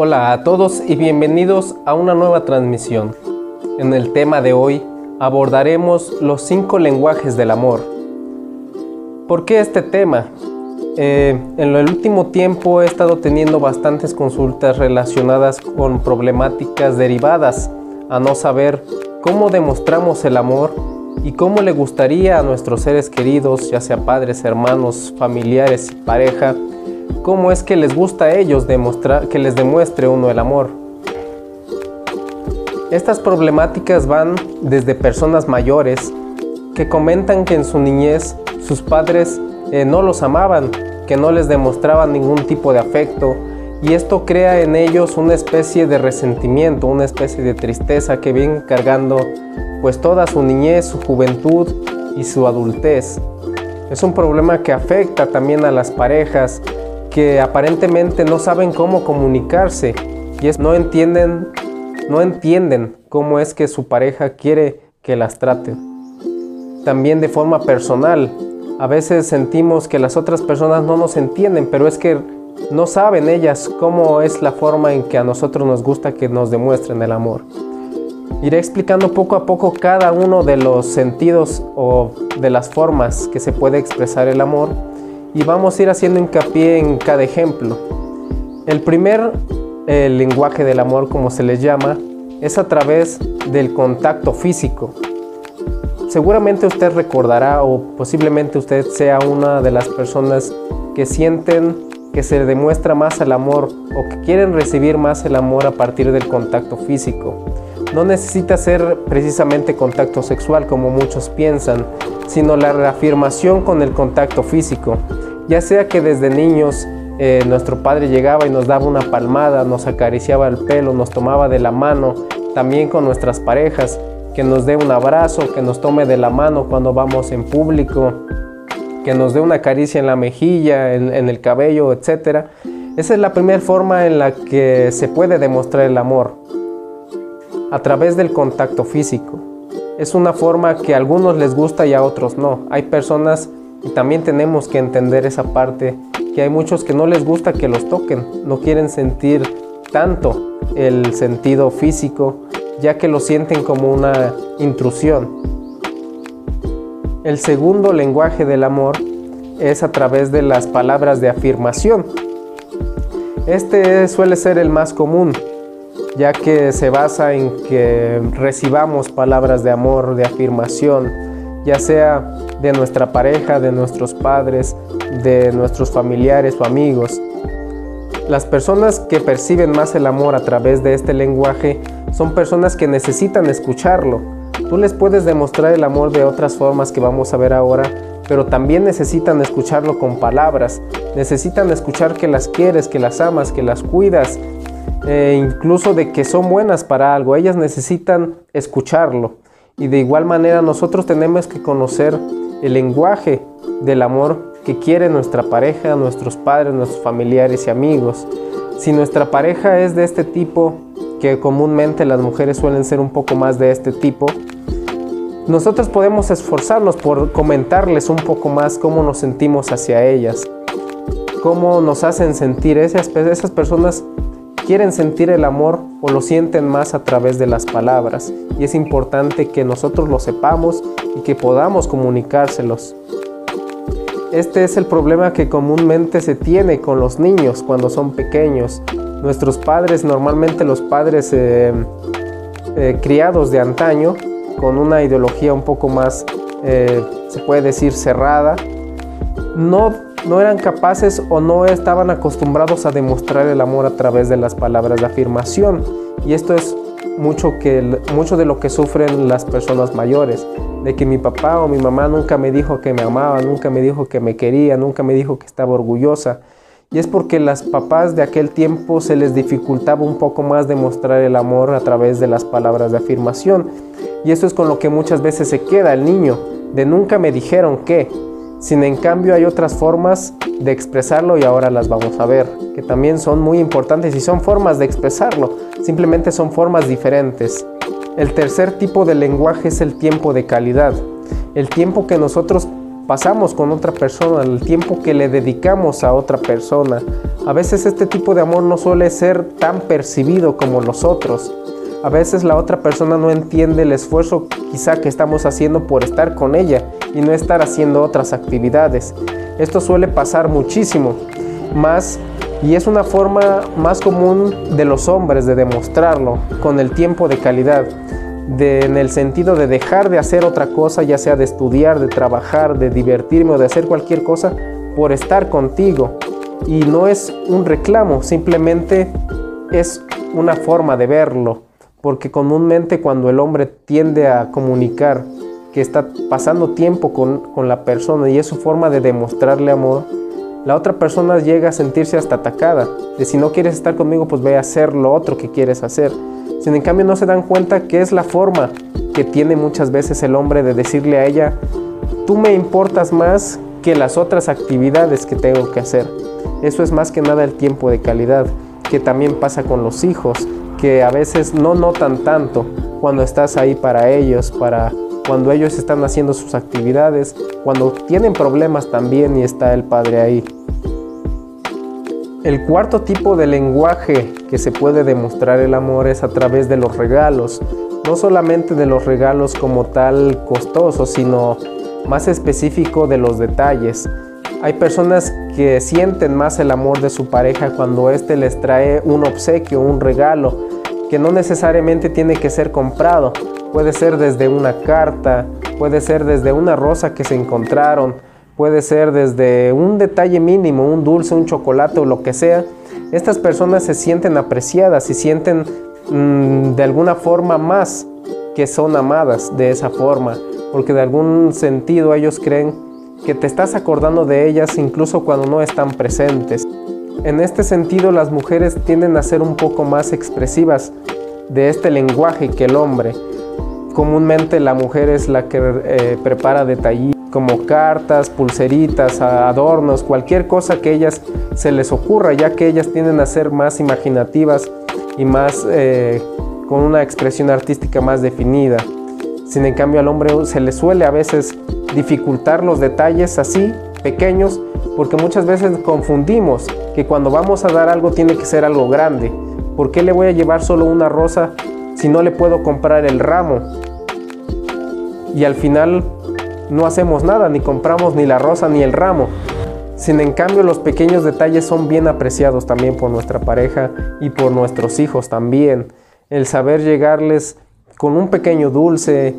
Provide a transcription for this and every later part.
Hola a todos y bienvenidos a una nueva transmisión. En el tema de hoy abordaremos los cinco lenguajes del amor. ¿Por qué este tema? Eh, en el último tiempo he estado teniendo bastantes consultas relacionadas con problemáticas derivadas a no saber cómo demostramos el amor y cómo le gustaría a nuestros seres queridos, ya sea padres, hermanos, familiares pareja, cómo es que les gusta a ellos demostrar, que les demuestre uno el amor. Estas problemáticas van desde personas mayores que comentan que en su niñez sus padres eh, no los amaban, que no les demostraban ningún tipo de afecto y esto crea en ellos una especie de resentimiento, una especie de tristeza que viene cargando pues toda su niñez, su juventud y su adultez. Es un problema que afecta también a las parejas que aparentemente no saben cómo comunicarse y es, no entienden no entienden cómo es que su pareja quiere que las trate. También de forma personal, a veces sentimos que las otras personas no nos entienden, pero es que no saben ellas cómo es la forma en que a nosotros nos gusta que nos demuestren el amor. Iré explicando poco a poco cada uno de los sentidos o de las formas que se puede expresar el amor y vamos a ir haciendo hincapié en cada ejemplo. El primer el lenguaje del amor, como se les llama, es a través del contacto físico. Seguramente usted recordará o posiblemente usted sea una de las personas que sienten que se demuestra más el amor o que quieren recibir más el amor a partir del contacto físico. No necesita ser precisamente contacto sexual como muchos piensan, sino la reafirmación con el contacto físico, ya sea que desde niños eh, nuestro padre llegaba y nos daba una palmada, nos acariciaba el pelo, nos tomaba de la mano, también con nuestras parejas, que nos dé un abrazo, que nos tome de la mano cuando vamos en público, que nos dé una caricia en la mejilla, en, en el cabello, etc. Esa es la primera forma en la que se puede demostrar el amor, a través del contacto físico. Es una forma que a algunos les gusta y a otros no. Hay personas y también tenemos que entender esa parte hay muchos que no les gusta que los toquen, no quieren sentir tanto el sentido físico, ya que lo sienten como una intrusión. El segundo lenguaje del amor es a través de las palabras de afirmación. Este suele ser el más común, ya que se basa en que recibamos palabras de amor, de afirmación, ya sea de nuestra pareja, de nuestros padres, de nuestros familiares o amigos. Las personas que perciben más el amor a través de este lenguaje son personas que necesitan escucharlo. Tú les puedes demostrar el amor de otras formas que vamos a ver ahora, pero también necesitan escucharlo con palabras. Necesitan escuchar que las quieres, que las amas, que las cuidas, e incluso de que son buenas para algo. Ellas necesitan escucharlo. Y de igual manera nosotros tenemos que conocer el lenguaje del amor que quiere nuestra pareja, nuestros padres, nuestros familiares y amigos. Si nuestra pareja es de este tipo, que comúnmente las mujeres suelen ser un poco más de este tipo, nosotros podemos esforzarnos por comentarles un poco más cómo nos sentimos hacia ellas, cómo nos hacen sentir. Esas, esas personas quieren sentir el amor o lo sienten más a través de las palabras y es importante que nosotros lo sepamos y que podamos comunicárselos. Este es el problema que comúnmente se tiene con los niños cuando son pequeños. Nuestros padres, normalmente los padres eh, eh, criados de antaño, con una ideología un poco más, eh, se puede decir, cerrada, no no eran capaces o no estaban acostumbrados a demostrar el amor a través de las palabras de afirmación. Y esto es mucho, que, mucho de lo que sufren las personas mayores, de que mi papá o mi mamá nunca me dijo que me amaba, nunca me dijo que me quería, nunca me dijo que estaba orgullosa. Y es porque las papás de aquel tiempo se les dificultaba un poco más demostrar el amor a través de las palabras de afirmación. Y eso es con lo que muchas veces se queda el niño, de nunca me dijeron que, sin en cambio hay otras formas de expresarlo y ahora las vamos a ver, que también son muy importantes y son formas de expresarlo, simplemente son formas diferentes. El tercer tipo de lenguaje es el tiempo de calidad, el tiempo que nosotros pasamos con otra persona, el tiempo que le dedicamos a otra persona. A veces este tipo de amor no suele ser tan percibido como los otros. A veces la otra persona no entiende el esfuerzo quizá que estamos haciendo por estar con ella y no estar haciendo otras actividades. Esto suele pasar muchísimo más y es una forma más común de los hombres de demostrarlo con el tiempo de calidad en el sentido de dejar de hacer otra cosa, ya sea de estudiar, de trabajar, de divertirme o de hacer cualquier cosa por estar contigo. Y no es un reclamo, simplemente es una forma de verlo, porque comúnmente cuando el hombre tiende a comunicar que está pasando tiempo con, con la persona y es su forma de demostrarle amor, la otra persona llega a sentirse hasta atacada, de si no quieres estar conmigo, pues ve a hacer lo otro que quieres hacer. Sin en cambio no se dan cuenta que es la forma que tiene muchas veces el hombre de decirle a ella, tú me importas más que las otras actividades que tengo que hacer. Eso es más que nada el tiempo de calidad, que también pasa con los hijos, que a veces no notan tanto cuando estás ahí para ellos, para cuando ellos están haciendo sus actividades, cuando tienen problemas también y está el padre ahí. El cuarto tipo de lenguaje que se puede demostrar el amor es a través de los regalos, no solamente de los regalos como tal costosos, sino más específico de los detalles. Hay personas que sienten más el amor de su pareja cuando éste les trae un obsequio, un regalo, que no necesariamente tiene que ser comprado. Puede ser desde una carta, puede ser desde una rosa que se encontraron, puede ser desde un detalle mínimo, un dulce, un chocolate o lo que sea, estas personas se sienten apreciadas y sienten mm, de alguna forma más que son amadas de esa forma, porque de algún sentido ellos creen que te estás acordando de ellas incluso cuando no están presentes. En este sentido las mujeres tienden a ser un poco más expresivas de este lenguaje que el hombre. Comúnmente la mujer es la que eh, prepara detallitos como cartas, pulseritas, adornos, cualquier cosa que ellas se les ocurra, ya que ellas tienden a ser más imaginativas y más eh, con una expresión artística más definida. Sin en cambio al hombre se le suele a veces dificultar los detalles así, pequeños, porque muchas veces confundimos que cuando vamos a dar algo tiene que ser algo grande. ¿Por qué le voy a llevar solo una rosa si no le puedo comprar el ramo? Y al final no hacemos nada, ni compramos ni la rosa ni el ramo. Sin en cambio los pequeños detalles son bien apreciados también por nuestra pareja y por nuestros hijos también. El saber llegarles con un pequeño dulce,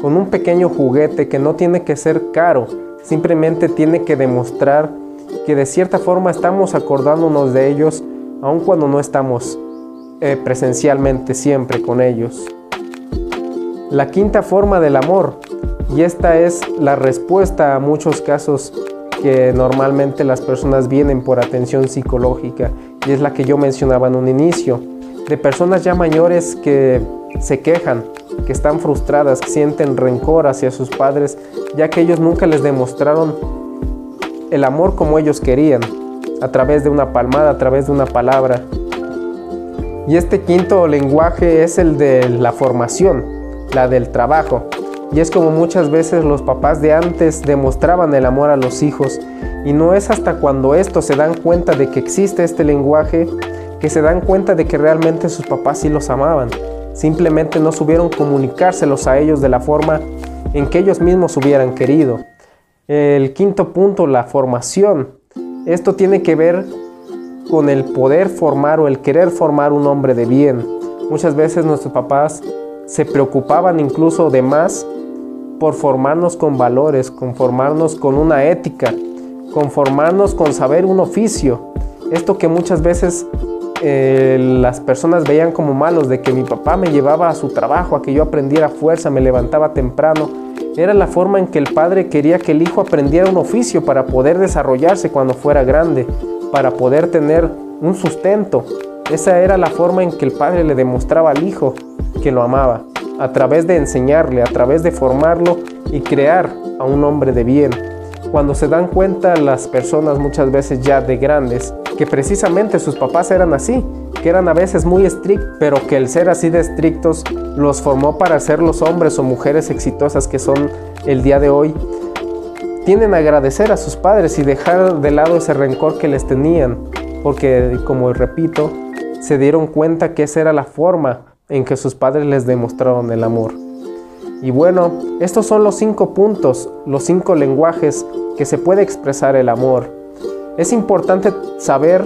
con un pequeño juguete que no tiene que ser caro, simplemente tiene que demostrar que de cierta forma estamos acordándonos de ellos aun cuando no estamos eh, presencialmente siempre con ellos. La quinta forma del amor y esta es la respuesta a muchos casos que normalmente las personas vienen por atención psicológica y es la que yo mencionaba en un inicio, de personas ya mayores que se quejan, que están frustradas, que sienten rencor hacia sus padres, ya que ellos nunca les demostraron el amor como ellos querían, a través de una palmada, a través de una palabra. Y este quinto lenguaje es el de la formación, la del trabajo. Y es como muchas veces los papás de antes demostraban el amor a los hijos y no es hasta cuando estos se dan cuenta de que existe este lenguaje que se dan cuenta de que realmente sus papás sí los amaban. Simplemente no supieron comunicárselos a ellos de la forma en que ellos mismos hubieran querido. El quinto punto, la formación. Esto tiene que ver con el poder formar o el querer formar un hombre de bien. Muchas veces nuestros papás se preocupaban incluso de más por formarnos con valores, conformarnos con una ética, conformarnos con saber un oficio. Esto que muchas veces eh, las personas veían como malos, de que mi papá me llevaba a su trabajo, a que yo aprendiera fuerza, me levantaba temprano. Era la forma en que el padre quería que el hijo aprendiera un oficio para poder desarrollarse cuando fuera grande, para poder tener un sustento. Esa era la forma en que el padre le demostraba al hijo que lo amaba a través de enseñarle, a través de formarlo y crear a un hombre de bien. Cuando se dan cuenta las personas muchas veces ya de grandes que precisamente sus papás eran así, que eran a veces muy estrictos, pero que el ser así de estrictos los formó para ser los hombres o mujeres exitosas que son el día de hoy, tienen a agradecer a sus padres y dejar de lado ese rencor que les tenían, porque como repito, se dieron cuenta que esa era la forma en que sus padres les demostraron el amor. Y bueno, estos son los cinco puntos, los cinco lenguajes que se puede expresar el amor. Es importante saber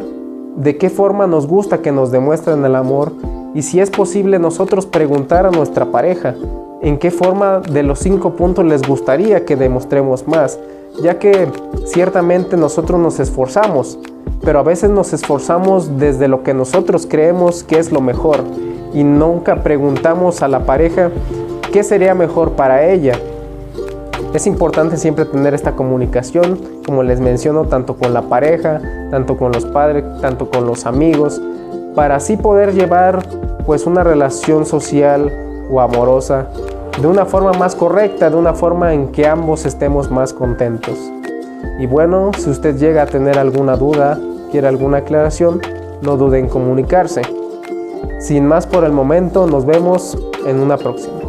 de qué forma nos gusta que nos demuestren el amor y si es posible nosotros preguntar a nuestra pareja en qué forma de los cinco puntos les gustaría que demostremos más, ya que ciertamente nosotros nos esforzamos, pero a veces nos esforzamos desde lo que nosotros creemos que es lo mejor y nunca preguntamos a la pareja qué sería mejor para ella. Es importante siempre tener esta comunicación, como les menciono, tanto con la pareja, tanto con los padres, tanto con los amigos, para así poder llevar pues una relación social o amorosa de una forma más correcta, de una forma en que ambos estemos más contentos. Y bueno, si usted llega a tener alguna duda, quiere alguna aclaración, no dude en comunicarse. Sin más por el momento, nos vemos en una próxima.